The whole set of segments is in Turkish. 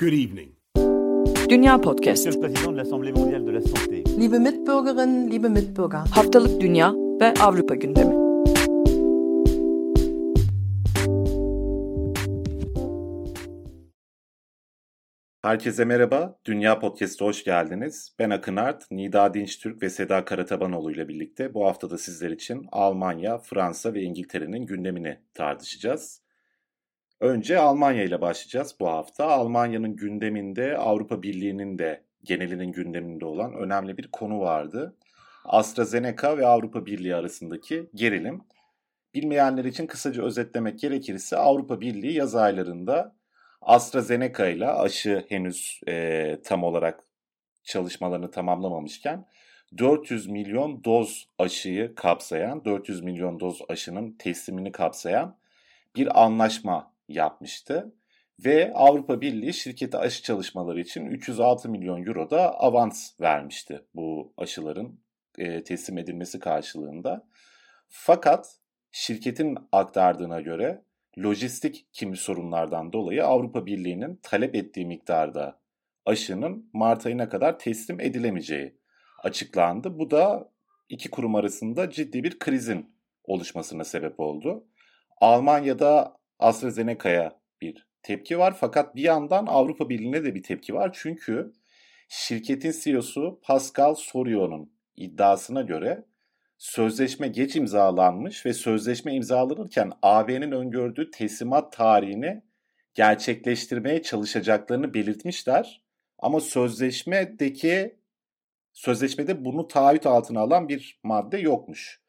Good evening. Dünya Podcast. Monsieur le Président de l'Assemblée mondiale de la santé. Liebe Mitbürgerinnen, liebe Mitbürger. Haftalık Dünya ve Avrupa gündemi. Herkese merhaba. Dünya Podcast'a hoş geldiniz. Ben Akın Art, Nida Dinçtürk ve Seda Karatabanoğlu ile birlikte bu haftada sizler için Almanya, Fransa ve İngiltere'nin gündemini tartışacağız. Önce Almanya ile başlayacağız bu hafta. Almanya'nın gündeminde Avrupa Birliği'nin de genelinin gündeminde olan önemli bir konu vardı. AstraZeneca ve Avrupa Birliği arasındaki gerilim. Bilmeyenler için kısaca özetlemek gerekirse Avrupa Birliği yaz aylarında AstraZeneca ile aşı henüz e, tam olarak çalışmalarını tamamlamamışken 400 milyon doz aşıyı kapsayan, 400 milyon doz aşının teslimini kapsayan bir anlaşma yapmıştı. Ve Avrupa Birliği şirkete aşı çalışmaları için 306 milyon euro da avans vermişti bu aşıların e, teslim edilmesi karşılığında. Fakat şirketin aktardığına göre lojistik kimi sorunlardan dolayı Avrupa Birliği'nin talep ettiği miktarda aşının Mart ayına kadar teslim edilemeyeceği açıklandı. Bu da iki kurum arasında ciddi bir krizin oluşmasına sebep oldu. Almanya'da AstraZeneca'ya bir tepki var fakat bir yandan Avrupa Birliği'ne de bir tepki var. Çünkü şirketin CEO'su Pascal Sorio'nun iddiasına göre sözleşme geç imzalanmış ve sözleşme imzalanırken AB'nin öngördüğü teslimat tarihini gerçekleştirmeye çalışacaklarını belirtmişler. Ama sözleşmedeki sözleşmede bunu taahhüt altına alan bir madde yokmuş.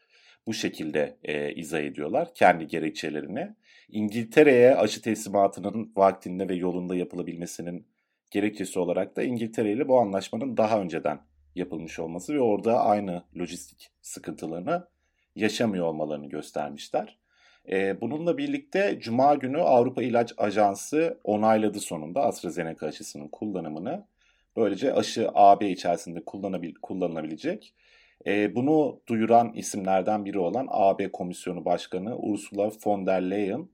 Bu şekilde e, izah ediyorlar kendi gerekçelerini. İngiltere'ye aşı teslimatının vaktinde ve yolunda yapılabilmesinin gerekçesi olarak da İngiltere ile bu anlaşmanın daha önceden yapılmış olması ve orada aynı lojistik sıkıntılarını yaşamıyor olmalarını göstermişler. Ee, bununla birlikte Cuma günü Avrupa İlaç Ajansı onayladı sonunda AstraZeneca aşısının kullanımını. Böylece aşı AB içerisinde kullanabil kullanılabilecek. Ee, bunu duyuran isimlerden biri olan AB Komisyonu Başkanı Ursula von der Leyen,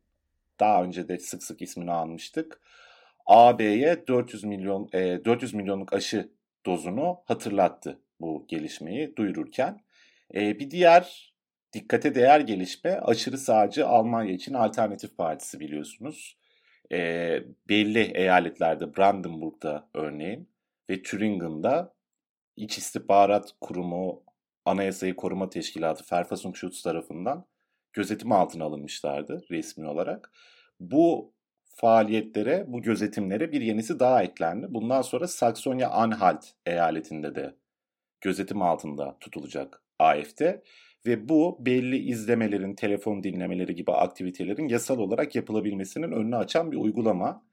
daha önce de sık sık ismini almıştık. AB'ye 400 milyon e, 400 milyonluk aşı dozunu hatırlattı bu gelişmeyi duyururken. E, bir diğer dikkate değer gelişme aşırı sağcı Almanya için Alternatif Partisi biliyorsunuz. E, belli eyaletlerde Brandenburg'da örneğin ve Thüringen'da İç İstihbarat Kurumu Anayasayı Koruma Teşkilatı Verfassungsschutz tarafından gözetim altına alınmışlardı resmi olarak. Bu faaliyetlere, bu gözetimlere bir yenisi daha eklendi. Bundan sonra Saksonya-Anhalt eyaletinde de gözetim altında tutulacak AFD ve bu belli izlemelerin, telefon dinlemeleri gibi aktivitelerin yasal olarak yapılabilmesinin önünü açan bir uygulama.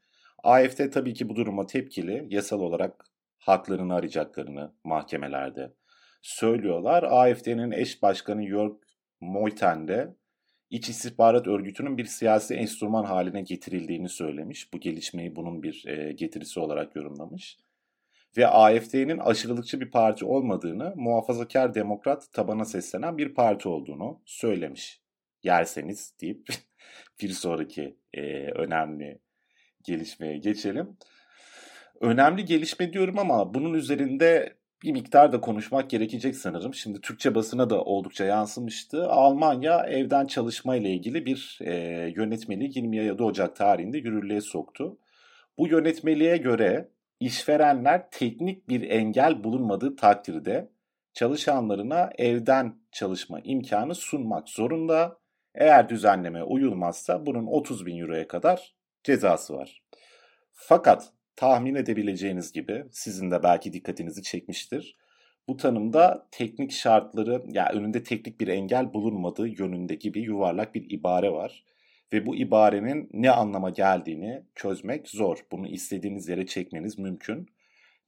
AFD tabii ki bu duruma tepkili, yasal olarak haklarını arayacaklarını mahkemelerde söylüyorlar. AFD'nin eş başkanı Jörg Meuthen de İç İstihbarat Örgütü'nün bir siyasi enstrüman haline getirildiğini söylemiş. Bu gelişmeyi bunun bir e, getirisi olarak yorumlamış. Ve AFD'nin aşırılıkçı bir parti olmadığını, muhafazakar demokrat tabana seslenen bir parti olduğunu söylemiş. Yerseniz deyip bir sonraki e, önemli gelişmeye geçelim. Önemli gelişme diyorum ama bunun üzerinde bir miktar da konuşmak gerekecek sanırım. Şimdi Türkçe basına da oldukça yansımıştı. Almanya evden çalışma ile ilgili bir e, yönetmeliği 27 Ocak tarihinde yürürlüğe soktu. Bu yönetmeliğe göre işverenler teknik bir engel bulunmadığı takdirde çalışanlarına evden çalışma imkanı sunmak zorunda. Eğer düzenleme uyulmazsa bunun 30 bin euroya kadar cezası var. Fakat tahmin edebileceğiniz gibi sizin de belki dikkatinizi çekmiştir. Bu tanımda teknik şartları ya yani önünde teknik bir engel bulunmadığı yönündeki bir yuvarlak bir ibare var. Ve bu ibarenin ne anlama geldiğini çözmek zor. Bunu istediğiniz yere çekmeniz mümkün.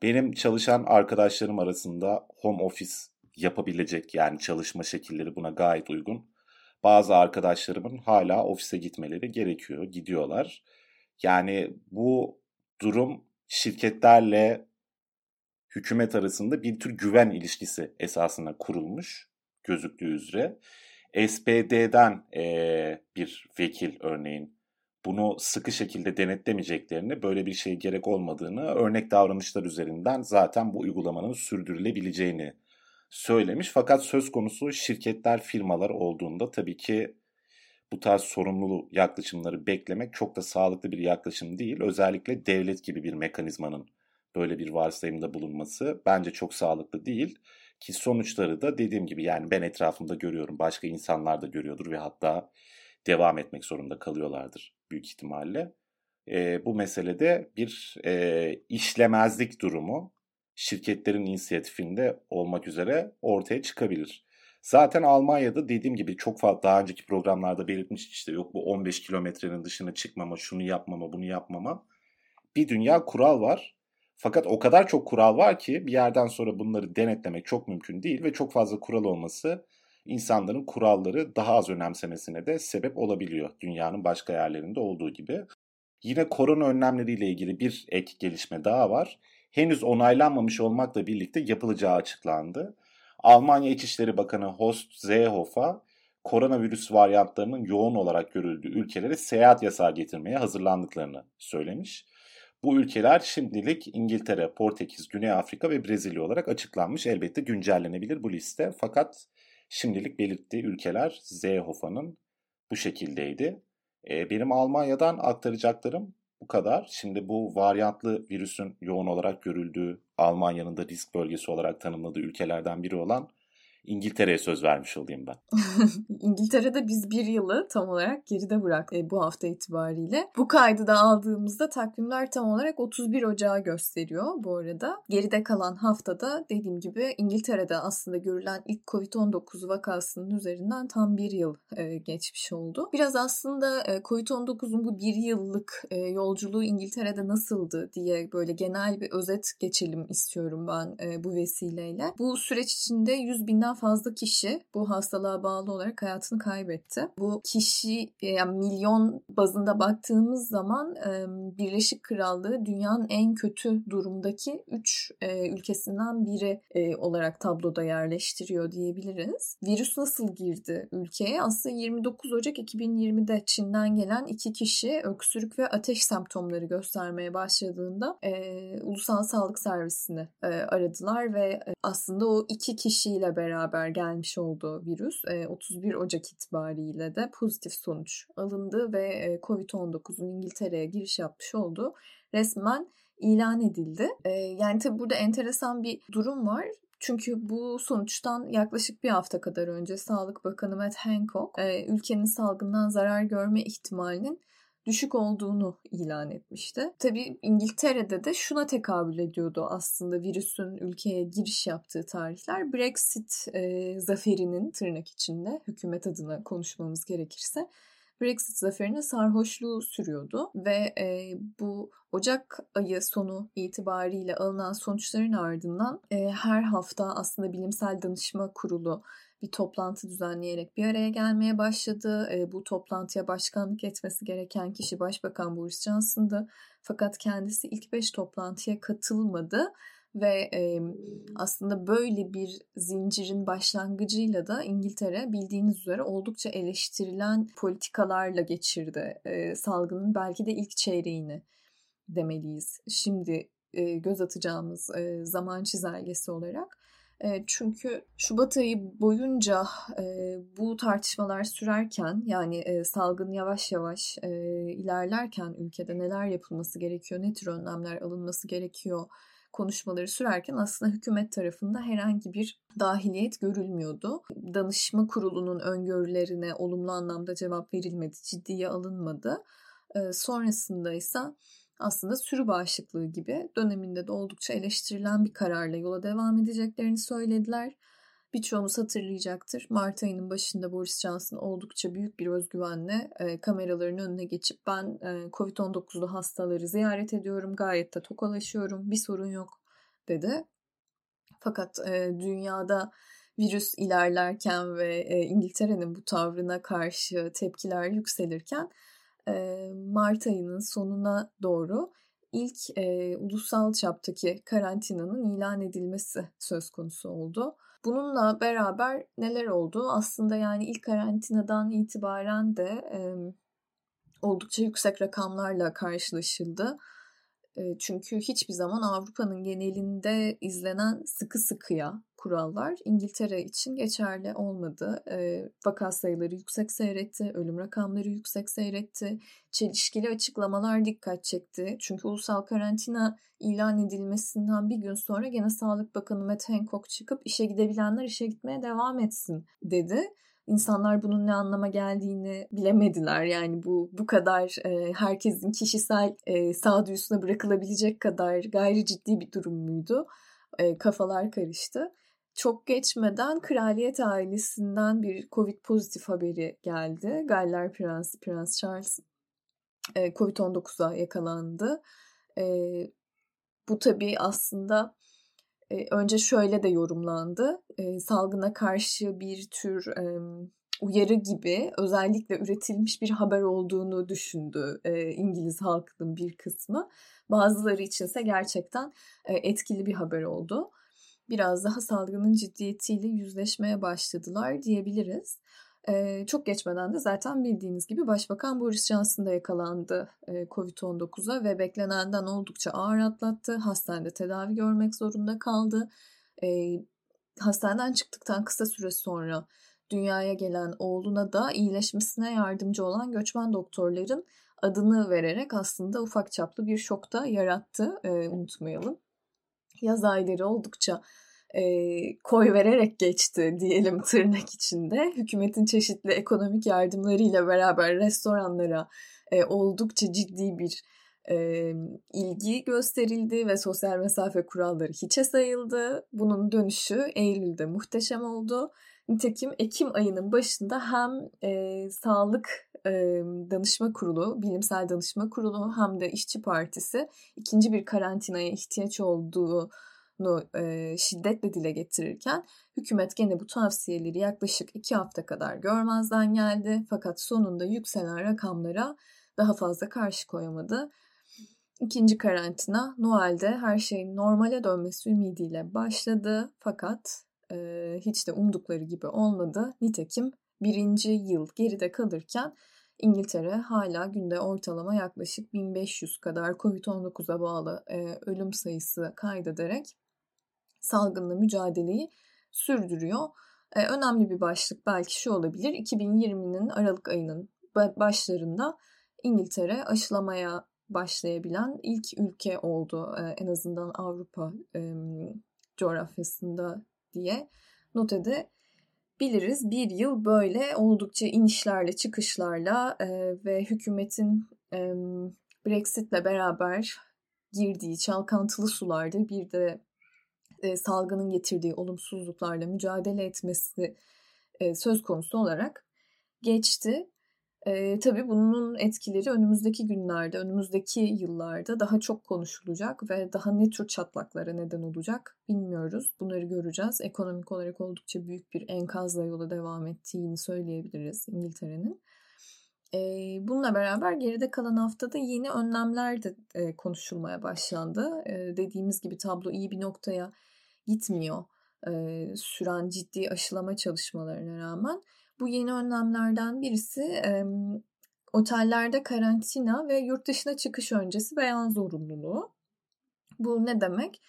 Benim çalışan arkadaşlarım arasında home office yapabilecek yani çalışma şekilleri buna gayet uygun. Bazı arkadaşlarımın hala ofise gitmeleri gerekiyor, gidiyorlar. Yani bu durum şirketlerle hükümet arasında bir tür güven ilişkisi esasına kurulmuş gözüktüğü üzere. SPD'den e, bir vekil örneğin bunu sıkı şekilde denetlemeyeceklerini, böyle bir şeye gerek olmadığını, örnek davranışlar üzerinden zaten bu uygulamanın sürdürülebileceğini söylemiş. Fakat söz konusu şirketler, firmalar olduğunda tabii ki bu tarz sorumlulu yaklaşımları beklemek çok da sağlıklı bir yaklaşım değil. Özellikle devlet gibi bir mekanizmanın böyle bir varsayımda bulunması bence çok sağlıklı değil. Ki sonuçları da dediğim gibi yani ben etrafımda görüyorum, başka insanlar da görüyordur ve hatta devam etmek zorunda kalıyorlardır büyük ihtimalle. E, bu meselede bir e, işlemezlik durumu şirketlerin inisiyatifinde olmak üzere ortaya çıkabilir. Zaten Almanya'da dediğim gibi çok fazla daha önceki programlarda belirtmiştik işte yok bu 15 kilometrenin dışına çıkmama, şunu yapmama, bunu yapmama. Bir dünya kural var. Fakat o kadar çok kural var ki bir yerden sonra bunları denetlemek çok mümkün değil ve çok fazla kural olması insanların kuralları daha az önemsemesine de sebep olabiliyor dünyanın başka yerlerinde olduğu gibi. Yine korona önlemleriyle ilgili bir ek gelişme daha var. Henüz onaylanmamış olmakla birlikte yapılacağı açıklandı. Almanya İçişleri Bakanı Horst Seehofer koronavirüs varyantlarının yoğun olarak görüldüğü ülkelere seyahat yasağı getirmeye hazırlandıklarını söylemiş. Bu ülkeler şimdilik İngiltere, Portekiz, Güney Afrika ve Brezilya olarak açıklanmış. Elbette güncellenebilir bu liste. Fakat şimdilik belirttiği ülkeler Seehofer'ın bu şekildeydi. E, benim Almanya'dan aktaracaklarım bu kadar. Şimdi bu varyantlı virüsün yoğun olarak görüldüğü Almanya'nın da risk bölgesi olarak tanımladığı ülkelerden biri olan İngiltere'ye söz vermiş olayım ben. İngiltere'de biz bir yılı tam olarak geride bırak e, bu hafta itibariyle. Bu kaydı da aldığımızda takvimler tam olarak 31 Ocağı gösteriyor bu arada. Geride kalan haftada dediğim gibi İngiltere'de aslında görülen ilk Covid-19 vakasının üzerinden tam bir yıl e, geçmiş oldu. Biraz aslında e, Covid-19'un bu bir yıllık e, yolculuğu İngiltere'de nasıldı diye böyle genel bir özet geçelim istiyorum ben e, bu vesileyle. Bu süreç içinde 100 binden fazla kişi bu hastalığa bağlı olarak hayatını kaybetti. Bu kişi yani milyon bazında baktığımız zaman Birleşik Krallığı dünyanın en kötü durumdaki 3 ülkesinden biri olarak tabloda yerleştiriyor diyebiliriz. Virüs nasıl girdi ülkeye? Aslında 29 Ocak 2020'de Çin'den gelen iki kişi öksürük ve ateş semptomları göstermeye başladığında e, Ulusal Sağlık Servisi'ni e, aradılar ve aslında o iki kişiyle beraber beraber gelmiş olduğu virüs 31 Ocak itibariyle de pozitif sonuç alındı ve Covid-19'un İngiltere'ye giriş yapmış olduğu resmen ilan edildi. Yani tabi burada enteresan bir durum var. Çünkü bu sonuçtan yaklaşık bir hafta kadar önce Sağlık Bakanı Matt Hancock ülkenin salgından zarar görme ihtimalinin düşük olduğunu ilan etmişti. Tabii İngiltere'de de şuna tekabül ediyordu aslında virüsün ülkeye giriş yaptığı tarihler. Brexit e, zaferinin tırnak içinde hükümet adına konuşmamız gerekirse Brexit zaferine sarhoşluğu sürüyordu ve e, bu Ocak ayı sonu itibariyle alınan sonuçların ardından e, her hafta aslında bilimsel danışma kurulu bir toplantı düzenleyerek bir araya gelmeye başladı. E, bu toplantıya başkanlık etmesi gereken kişi Başbakan Boris Johnson'dı. Fakat kendisi ilk beş toplantıya katılmadı ve e, aslında böyle bir zincirin başlangıcıyla da İngiltere bildiğiniz üzere oldukça eleştirilen politikalarla geçirdi. E, salgının belki de ilk çeyreğini demeliyiz. Şimdi e, göz atacağımız e, zaman çizelgesi olarak. Çünkü Şubat ayı boyunca bu tartışmalar sürerken yani salgın yavaş yavaş ilerlerken ülkede neler yapılması gerekiyor, ne tür önlemler alınması gerekiyor konuşmaları sürerken aslında hükümet tarafında herhangi bir dahiliyet görülmüyordu. Danışma kurulunun öngörülerine olumlu anlamda cevap verilmedi, ciddiye alınmadı. Sonrasında ise aslında sürü bağışıklığı gibi döneminde de oldukça eleştirilen bir kararla yola devam edeceklerini söylediler. Birçoğumuz hatırlayacaktır. Mart ayının başında Boris Johnson oldukça büyük bir özgüvenle e, kameraların önüne geçip ben e, Covid-19'lu hastaları ziyaret ediyorum, gayet de tokalaşıyorum, bir sorun yok dedi. Fakat e, dünyada virüs ilerlerken ve e, İngiltere'nin bu tavrına karşı tepkiler yükselirken Mart ayının sonuna doğru ilk e, ulusal çaptaki karantinanın ilan edilmesi söz konusu oldu. Bununla beraber neler oldu? Aslında yani ilk karantinadan itibaren de e, oldukça yüksek rakamlarla karşılaşıldı. Çünkü hiçbir zaman Avrupa'nın genelinde izlenen sıkı sıkıya kurallar İngiltere için geçerli olmadı. Vaka sayıları yüksek seyretti, ölüm rakamları yüksek seyretti, çelişkili açıklamalar dikkat çekti. Çünkü ulusal karantina ilan edilmesinden bir gün sonra gene Sağlık Bakanı Matt Hancock çıkıp işe gidebilenler işe gitmeye devam etsin dedi insanlar bunun ne anlama geldiğini bilemediler. Yani bu bu kadar e, herkesin kişisel e, sağduyusuna bırakılabilecek kadar gayri ciddi bir durum muydu? E, kafalar karıştı. Çok geçmeden kraliyet ailesinden bir Covid pozitif haberi geldi. Galler Prensi Prens Charles e, Covid-19'a yakalandı. E, bu tabii aslında e, önce şöyle de yorumlandı. Salgına karşı bir tür uyarı gibi özellikle üretilmiş bir haber olduğunu düşündü İngiliz halkının bir kısmı. Bazıları içinse gerçekten etkili bir haber oldu. Biraz daha salgının ciddiyetiyle yüzleşmeye başladılar diyebiliriz. Ee, çok geçmeden de zaten bildiğiniz gibi Başbakan Boris Johnson da yakalandı e, Covid-19'a ve beklenenden oldukça ağır atlattı. Hastanede tedavi görmek zorunda kaldı. E, hastaneden çıktıktan kısa süre sonra dünyaya gelen oğluna da iyileşmesine yardımcı olan göçmen doktorların adını vererek aslında ufak çaplı bir şok da yarattı. E, unutmayalım. Yaz ayları oldukça e, koy vererek geçti diyelim tırnak içinde. Hükümetin çeşitli ekonomik yardımlarıyla beraber restoranlara e, oldukça ciddi bir e, ilgi gösterildi ve sosyal mesafe kuralları hiçe sayıldı. Bunun dönüşü Eylül'de muhteşem oldu. Nitekim Ekim ayının başında hem e, Sağlık Danışma Kurulu, Bilimsel Danışma Kurulu hem de İşçi Partisi ikinci bir karantinaya ihtiyaç olduğu şiddetle dile getirirken hükümet gene bu tavsiyeleri yaklaşık iki hafta kadar görmezden geldi. Fakat sonunda yükselen rakamlara daha fazla karşı koyamadı. İkinci karantina Noel'de her şeyin normale dönmesi ümidiyle başladı. Fakat e, hiç de umdukları gibi olmadı. Nitekim birinci yıl geride kalırken İngiltere hala günde ortalama yaklaşık 1500 kadar Covid-19'a bağlı e, ölüm sayısı kaydederek salgınla mücadeleyi sürdürüyor. Ee, önemli bir başlık belki şu olabilir. 2020'nin Aralık ayının başlarında İngiltere aşılamaya başlayabilen ilk ülke oldu. Ee, en azından Avrupa e, coğrafyasında diye not biliriz. Bir yıl böyle oldukça inişlerle çıkışlarla e, ve hükümetin e, Brexit'le beraber girdiği çalkantılı sularda bir de e, salgının getirdiği olumsuzluklarla mücadele etmesi e, söz konusu olarak geçti. E, tabii bunun etkileri önümüzdeki günlerde, önümüzdeki yıllarda daha çok konuşulacak ve daha ne tür çatlaklara neden olacak bilmiyoruz. Bunları göreceğiz. Ekonomik olarak oldukça büyük bir enkazla yola devam ettiğini söyleyebiliriz İngiltere'nin. E, bununla beraber geride kalan haftada yeni önlemler de e, konuşulmaya başlandı. E, dediğimiz gibi tablo iyi bir noktaya gitmiyor e, süren ciddi aşılama çalışmalarına rağmen. Bu yeni önlemlerden birisi e, otellerde karantina ve yurt dışına çıkış öncesi beyan zorunluluğu. Bu ne demek?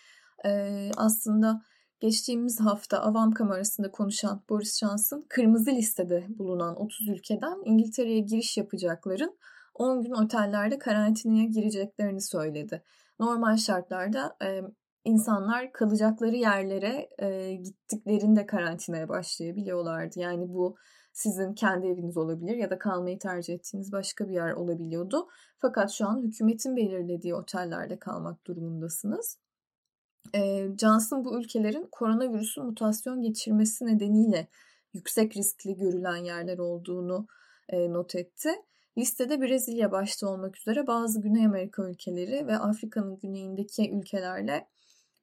E, aslında geçtiğimiz hafta Avam Kamerası'nda konuşan Boris Johnson kırmızı listede bulunan 30 ülkeden İngiltere'ye giriş yapacakların 10 gün otellerde karantinaya gireceklerini söyledi. Normal şartlarda e, insanlar kalacakları yerlere e, gittiklerinde karantinaya başlayabiliyorlardı. Yani bu sizin kendi eviniz olabilir ya da kalmayı tercih ettiğiniz başka bir yer olabiliyordu. Fakat şu an hükümetin belirlediği otellerde kalmak durumundasınız. E, Johnson bu ülkelerin koronavirüsün mutasyon geçirmesi nedeniyle yüksek riskli görülen yerler olduğunu e, not etti. Listede Brezilya başta olmak üzere bazı Güney Amerika ülkeleri ve Afrika'nın güneyindeki ülkelerle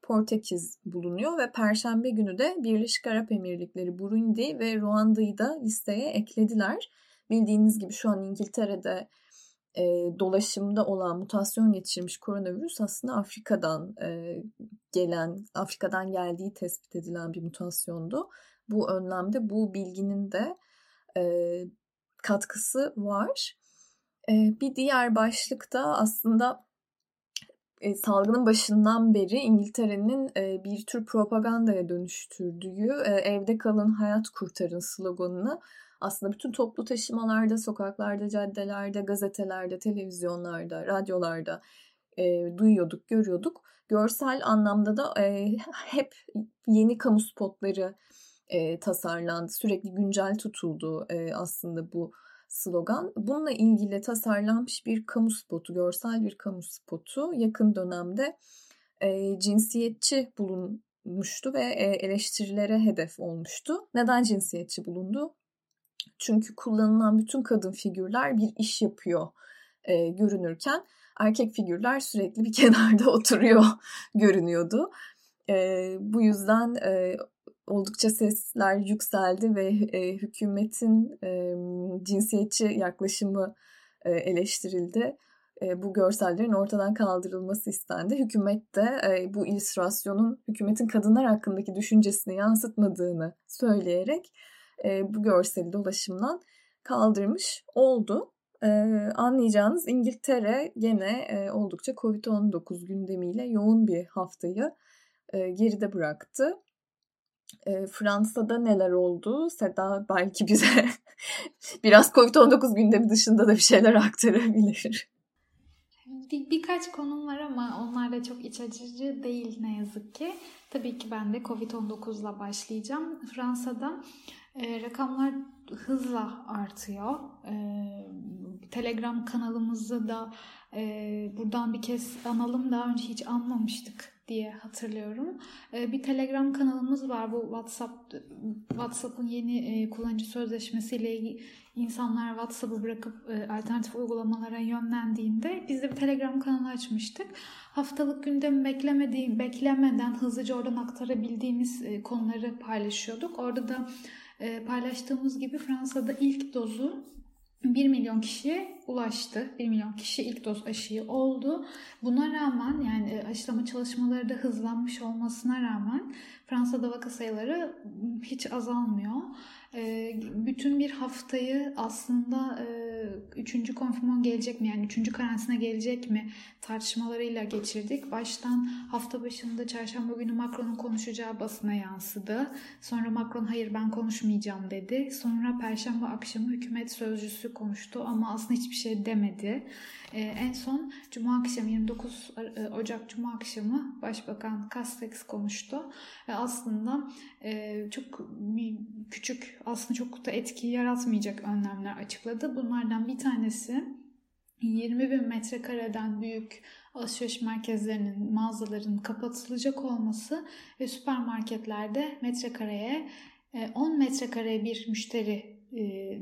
Portekiz bulunuyor ve Perşembe günü de Birleşik Arap Emirlikleri, Burundi ve Ruanda'yı da listeye eklediler. Bildiğiniz gibi şu an İngiltere'de e, dolaşımda olan mutasyon geçirmiş koronavirüs aslında Afrika'dan e, gelen, Afrika'dan geldiği tespit edilen bir mutasyondu. Bu önlemde bu bilginin de e, katkısı var. E, bir diğer başlık da aslında e, salgının başından beri İngiltere'nin e, bir tür propagandaya dönüştürdüğü e, evde kalın hayat kurtarın sloganını aslında bütün toplu taşımalarda, sokaklarda, caddelerde, gazetelerde, televizyonlarda, radyolarda e, duyuyorduk, görüyorduk. Görsel anlamda da e, hep yeni kamu spotları e, tasarlandı. Sürekli güncel tutuldu e, aslında bu slogan. Bununla ilgili tasarlanmış bir kamu spotu, görsel bir kamu spotu yakın dönemde e, cinsiyetçi bulunmuştu ve e, eleştirilere hedef olmuştu. Neden cinsiyetçi bulundu? Çünkü kullanılan bütün kadın figürler bir iş yapıyor e, görünürken erkek figürler sürekli bir kenarda oturuyor görünüyordu. E, bu yüzden e, oldukça sesler yükseldi ve e, hükümetin e, cinsiyetçi yaklaşımı e, eleştirildi. E, bu görsellerin ortadan kaldırılması istendi. Hükümet de e, bu illüstrasyonun hükümetin kadınlar hakkındaki düşüncesini yansıtmadığını söyleyerek e, bu görseli dolaşımdan kaldırmış oldu. E, anlayacağınız İngiltere gene e, oldukça Covid-19 gündemiyle yoğun bir haftayı e, geride bıraktı. Fransa'da neler oldu? Seda belki bize biraz Covid-19 gündemi dışında da bir şeyler aktarabilir. Bir, birkaç konum var ama onlar da çok iç açıcı değil ne yazık ki. Tabii ki ben de Covid-19'la başlayacağım. Fransa'da e, rakamlar hızla artıyor. E, Telegram kanalımızı da e, buradan bir kez analım. Daha önce hiç anmamıştık diye hatırlıyorum. E, bir Telegram kanalımız var. Bu WhatsApp WhatsApp'ın yeni e, kullanıcı sözleşmesiyle insanlar WhatsApp'ı bırakıp e, alternatif uygulamalara yönlendiğinde biz de bir Telegram kanalı açmıştık. Haftalık gündemi beklemediğim, beklemeden hızlıca oradan aktarabildiğimiz e, konuları paylaşıyorduk. Orada da paylaştığımız gibi Fransa'da ilk dozu 1 milyon kişiye ulaştı. 1 milyon kişi ilk doz aşıyı oldu. Buna rağmen yani e, aşılama çalışmaları da hızlanmış olmasına rağmen Fransa'da vaka sayıları hiç azalmıyor. Ee, bütün bir haftayı aslında e, üçüncü konfirmon gelecek mi yani üçüncü karantina gelecek mi tartışmalarıyla geçirdik. Baştan hafta başında çarşamba günü Macron'un konuşacağı basına yansıdı. Sonra Macron hayır ben konuşmayacağım dedi. Sonra perşembe akşamı hükümet sözcüsü konuştu ama aslında hiçbir şey demedi. Ee, en son Cuma akşamı 29 e, Ocak Cuma akşamı Başbakan Castex konuştu. Ve aslında e, çok küçük aslında çok da etki yaratmayacak önlemler açıkladı. Bunlardan bir tanesi 20 bin metrekareden büyük alışveriş merkezlerinin, mağazaların kapatılacak olması ve süpermarketlerde metrekareye 10 metrekare bir müşteri e,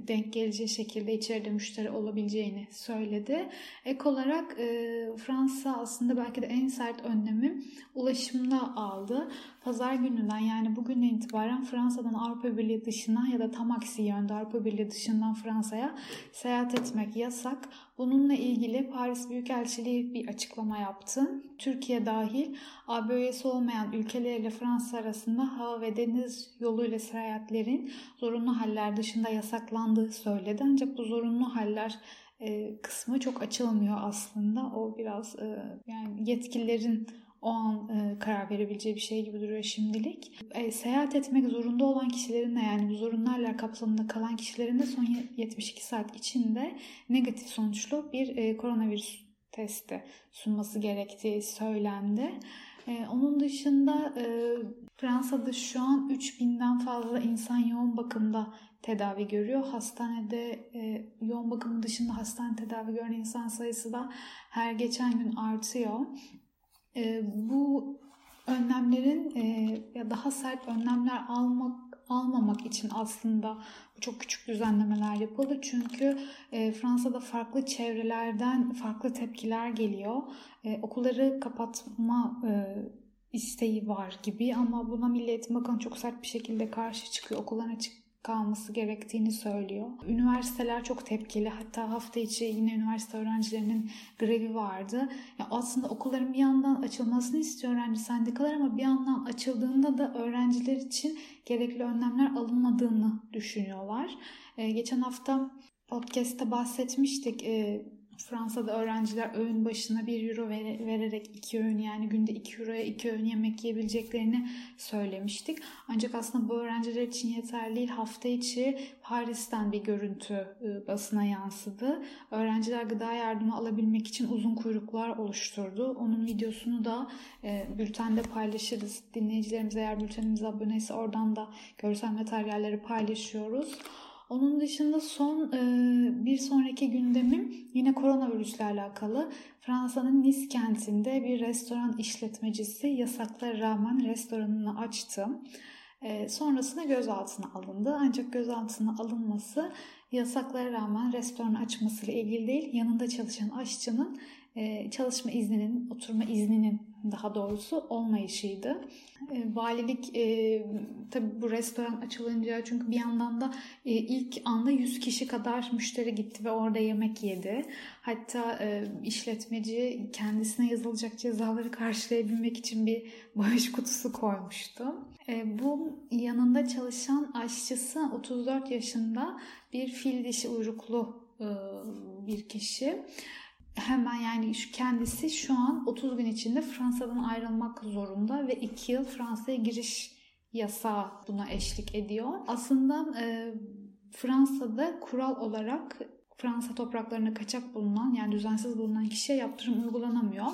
denk geleceği şekilde içeride müşteri olabileceğini söyledi. Ek olarak e, Fransa aslında belki de en sert önlemi ulaşımda aldı. Pazar gününden yani bugünden itibaren Fransa'dan Avrupa Birliği dışına ya da tam aksi yönde Avrupa Birliği dışından Fransa'ya seyahat etmek yasak. Bununla ilgili Paris Büyükelçiliği bir açıklama yaptı. Türkiye dahil AB üyesi olmayan ülkelerle Fransa arasında hava ve deniz yoluyla seyahatlerin zorunlu haller dışında yasaklandığı söyledi. Ancak bu zorunlu haller e, kısmı çok açılmıyor aslında. O biraz e, yani yetkililerin o an e, karar verebileceği bir şey gibi duruyor şimdilik. E, seyahat etmek zorunda olan kişilerin de yani bu zorunlarla kapsamında kalan kişilerin de son 72 saat içinde negatif sonuçlu bir e, koronavirüs testi sunması gerektiği söylendi. E, onun dışında e, Fransa'da şu an 3000'den fazla insan yoğun bakımda tedavi görüyor. Hastanede e, yoğun bakım dışında hastane tedavi gören insan sayısı da her geçen gün artıyor. E, bu önlemlerin e, ya daha sert önlemler almak almamak için aslında çok küçük düzenlemeler yapıldı. Çünkü e, Fransa'da farklı çevrelerden farklı tepkiler geliyor. E, okulları kapatma e, isteği var gibi ama buna Milli Eğitim Bakanı çok sert bir şekilde karşı çıkıyor. Okulların açık kalması gerektiğini söylüyor. Üniversiteler çok tepkili. Hatta hafta içi yine üniversite öğrencilerinin grevi vardı. Yani aslında okulların bir yandan açılmasını istiyor öğrenci sendikalar ama bir yandan açıldığında da öğrenciler için gerekli önlemler alınmadığını düşünüyorlar. Ee, geçen hafta podcast'te bahsetmiştik. E, Fransa'da öğrenciler öğün başına 1 euro vererek 2 öğün yani günde 2 euroya 2 öğün yemek yiyebileceklerini söylemiştik. Ancak aslında bu öğrenciler için yeterli değil. Hafta içi Paris'ten bir görüntü e, basına yansıdı. Öğrenciler gıda yardımı alabilmek için uzun kuyruklar oluşturdu. Onun videosunu da e, bültende paylaşırız. Dinleyicilerimiz eğer bültenimize aboneyse oradan da görsel materyalleri paylaşıyoruz. Onun dışında son e, bir sonraki gündemim yine koronavirüsle alakalı. Fransa'nın Nice kentinde bir restoran işletmecisi yasaklara rağmen restoranını açtı. E, sonrasında gözaltına alındı. Ancak gözaltına alınması yasaklara rağmen restoran açmasıyla ilgili değil, yanında çalışan aşçının çalışma izninin, oturma izninin daha doğrusu olmayışıydı. E, valilik e, tabi bu restoran açılınca çünkü bir yandan da e, ilk anda 100 kişi kadar müşteri gitti ve orada yemek yedi. Hatta e, işletmeci kendisine yazılacak cezaları karşılayabilmek için bir bağış kutusu koymuştu. E, bu yanında çalışan aşçısı 34 yaşında bir fil dişi uyruklu bir kişi hemen yani şu kendisi şu an 30 gün içinde Fransa'dan ayrılmak zorunda ve 2 yıl Fransa'ya giriş yasağı buna eşlik ediyor. Aslında e, Fransa'da kural olarak Fransa topraklarına kaçak bulunan yani düzensiz bulunan kişiye yaptırım uygulanamıyor.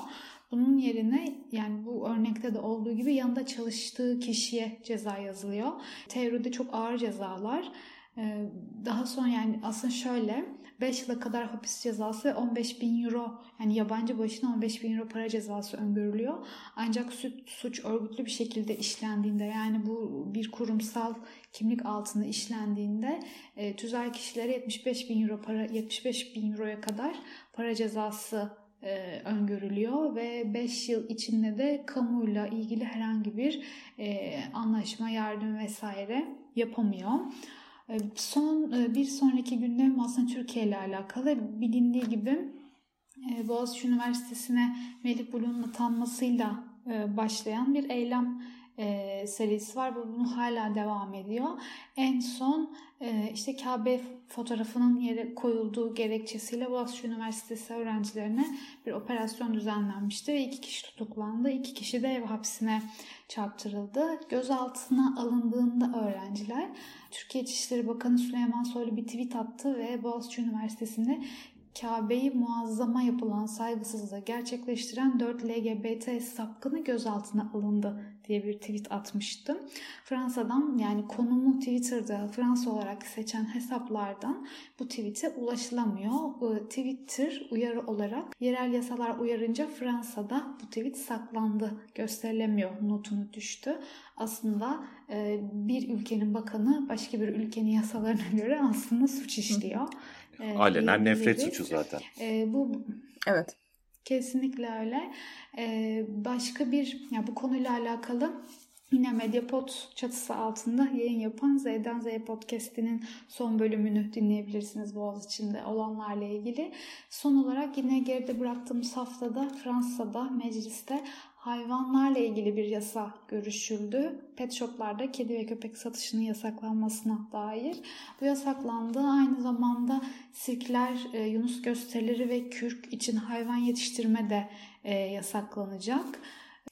Bunun yerine yani bu örnekte de olduğu gibi yanında çalıştığı kişiye ceza yazılıyor. Teoride çok ağır cezalar. E, daha sonra yani aslında şöyle 5 yıla kadar hapis cezası ve 15 bin euro yani yabancı başına 15 bin euro para cezası öngörülüyor. Ancak suç, suç örgütlü bir şekilde işlendiğinde yani bu bir kurumsal kimlik altında işlendiğinde e, tüzel kişilere 75 bin euro para 75 bin euroya kadar para cezası e, öngörülüyor ve 5 yıl içinde de kamuyla ilgili herhangi bir e, anlaşma, yardım vesaire yapamıyor. Ee, son e, bir sonraki gündem aslında Türkiye ile alakalı. Bilindiği gibi e, Boğaziçi Üniversitesi'ne Melih Bulu'nun atanmasıyla e, başlayan bir eylem serisi var. Bunu hala devam ediyor. En son işte Kabe fotoğrafının yere koyulduğu gerekçesiyle Boğaziçi Üniversitesi öğrencilerine bir operasyon düzenlenmişti ve iki kişi tutuklandı. İki kişi de ev hapsine çarptırıldı. Gözaltına alındığında öğrenciler Türkiye İçişleri Bakanı Süleyman Soylu bir tweet attı ve Boğaziçi Üniversitesi'nde Kabe'yi muazzama yapılan saygısızlığı gerçekleştiren 4 LGBT sapkını gözaltına alındı diye bir tweet atmıştım. Fransa'dan yani konumu Twitter'da Fransa olarak seçen hesaplardan bu tweet'e ulaşılamıyor. Twitter uyarı olarak yerel yasalar uyarınca Fransa'da bu tweet saklandı, gösterilemiyor notunu düştü. Aslında e, bir ülkenin bakanı başka bir ülkenin yasalarına göre aslında suç işliyor. E, Alenen nefret suçu zaten. E, bu Evet. Kesinlikle öyle. Ee, başka bir, ya bu konuyla alakalı Yine Mediapod çatısı altında yayın yapan Z'den Z'ye podcast'inin son bölümünü dinleyebilirsiniz Boğaziçi'nde olanlarla ilgili. Son olarak yine geride bıraktığımız haftada Fransa'da mecliste hayvanlarla ilgili bir yasa görüşüldü. Pet shoplarda kedi ve köpek satışının yasaklanmasına dair. Bu yasaklandı. Aynı zamanda sirkler, e, yunus gösterileri ve kürk için hayvan yetiştirme de e, yasaklanacak.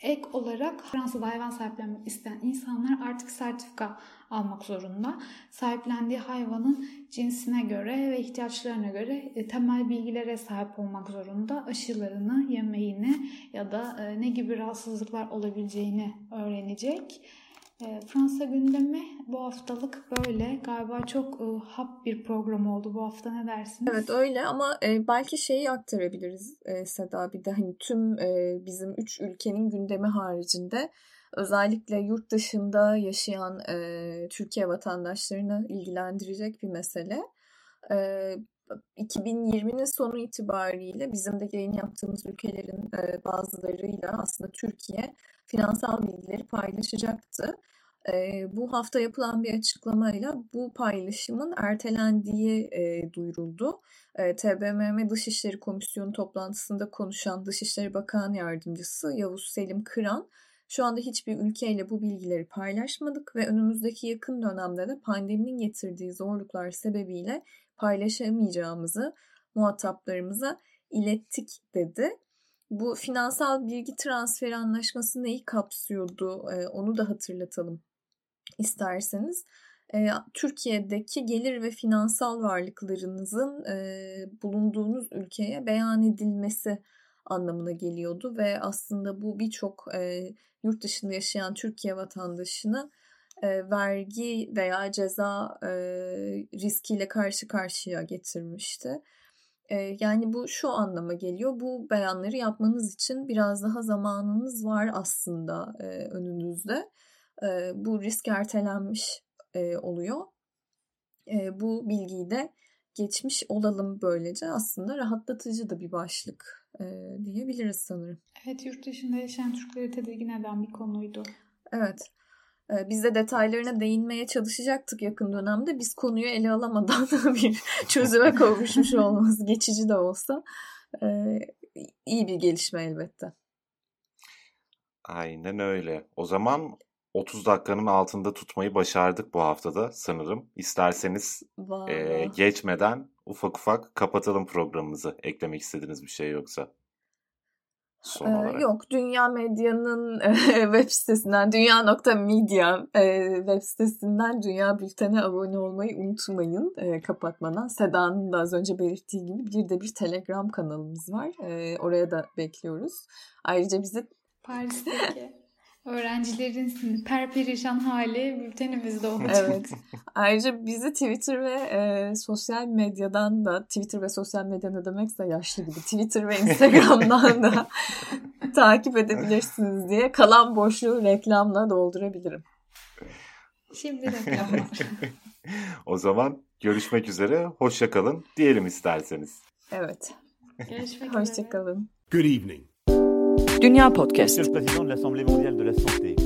Ek olarak Fransa'da hayvan sahiplenmek isteyen insanlar artık sertifika almak zorunda. Sahiplendiği hayvanın cinsine göre ve ihtiyaçlarına göre e, temel bilgilere sahip olmak zorunda. Aşılarını, yemeğini ya da e, ne gibi rahatsızlıklar olabileceğini öğrenecek. E, Fransa gündemi bu haftalık böyle. Galiba çok hap bir program oldu bu hafta ne dersiniz? Evet öyle ama belki şeyi aktarabiliriz Seda bir de hani tüm bizim üç ülkenin gündemi haricinde özellikle yurt dışında yaşayan e, Türkiye vatandaşlarını ilgilendirecek bir mesele. E, 2020'nin sonu itibariyle bizim de yayın yaptığımız ülkelerin e, bazılarıyla aslında Türkiye finansal bilgileri paylaşacaktı. E, bu hafta yapılan bir açıklamayla bu paylaşımın ertelendiği e, duyuruldu. E, TBMM Dışişleri Komisyonu toplantısında konuşan Dışişleri Bakan Yardımcısı Yavuz Selim Kıran Şu anda hiçbir ülkeyle bu bilgileri paylaşmadık ve önümüzdeki yakın dönemde de pandeminin getirdiği zorluklar sebebiyle paylaşamayacağımızı muhataplarımıza ilettik dedi. Bu finansal bilgi transferi anlaşması neyi kapsıyordu e, onu da hatırlatalım isterseniz. E, Türkiye'deki gelir ve finansal varlıklarınızın e, bulunduğunuz ülkeye beyan edilmesi anlamına geliyordu ve aslında bu birçok yurt dışında yaşayan Türkiye vatandaşını vergi veya ceza riskiyle karşı karşıya getirmişti. Yani bu şu anlama geliyor. Bu beyanları yapmanız için biraz daha zamanınız var aslında önünüzde. Bu risk ertelenmiş oluyor. Bu bilgiyi de geçmiş olalım böylece aslında rahatlatıcı da bir başlık diyebiliriz sanırım. Evet yurt dışında yaşayan Türkleri tedirgin eden bir konuydu. Evet. Biz de detaylarına değinmeye çalışacaktık yakın dönemde. Biz konuyu ele alamadan bir çözüme kavuşmuş olması geçici de olsa iyi bir gelişme elbette. Aynen öyle. O zaman 30 dakikanın altında tutmayı başardık bu haftada sanırım. İsterseniz e, geçmeden ufak ufak kapatalım programımızı. Eklemek istediğiniz bir şey yoksa. Son olarak. Yok, Dünya Medya'nın web sitesinden, dünya.media web sitesinden Dünya Bülten'e abone olmayı unutmayın kapatmadan. Seda'nın da az önce belirttiği gibi bir de bir Telegram kanalımız var. Oraya da bekliyoruz. Ayrıca bizi Paris'teki öğrencilerin perperişan hali bültenimizde olacak. Evet. Ayrıca bizi Twitter ve e, sosyal medyadan da Twitter ve sosyal medya ne demekse yaşlı gibi Twitter ve Instagram'dan da takip edebilirsiniz diye kalan boşluğu reklamla doldurabilirim. Şimdi reklamlar. o zaman görüşmek üzere. Hoşçakalın diyelim isterseniz. Evet. Görüşmek üzere. Hoşçakalın. Good evening. Dünya Podcast.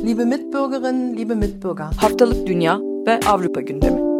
Liebe Mitbürgerinnen, liebe Mitbürger. Haftalık Dünya ve Avrupa gündemi.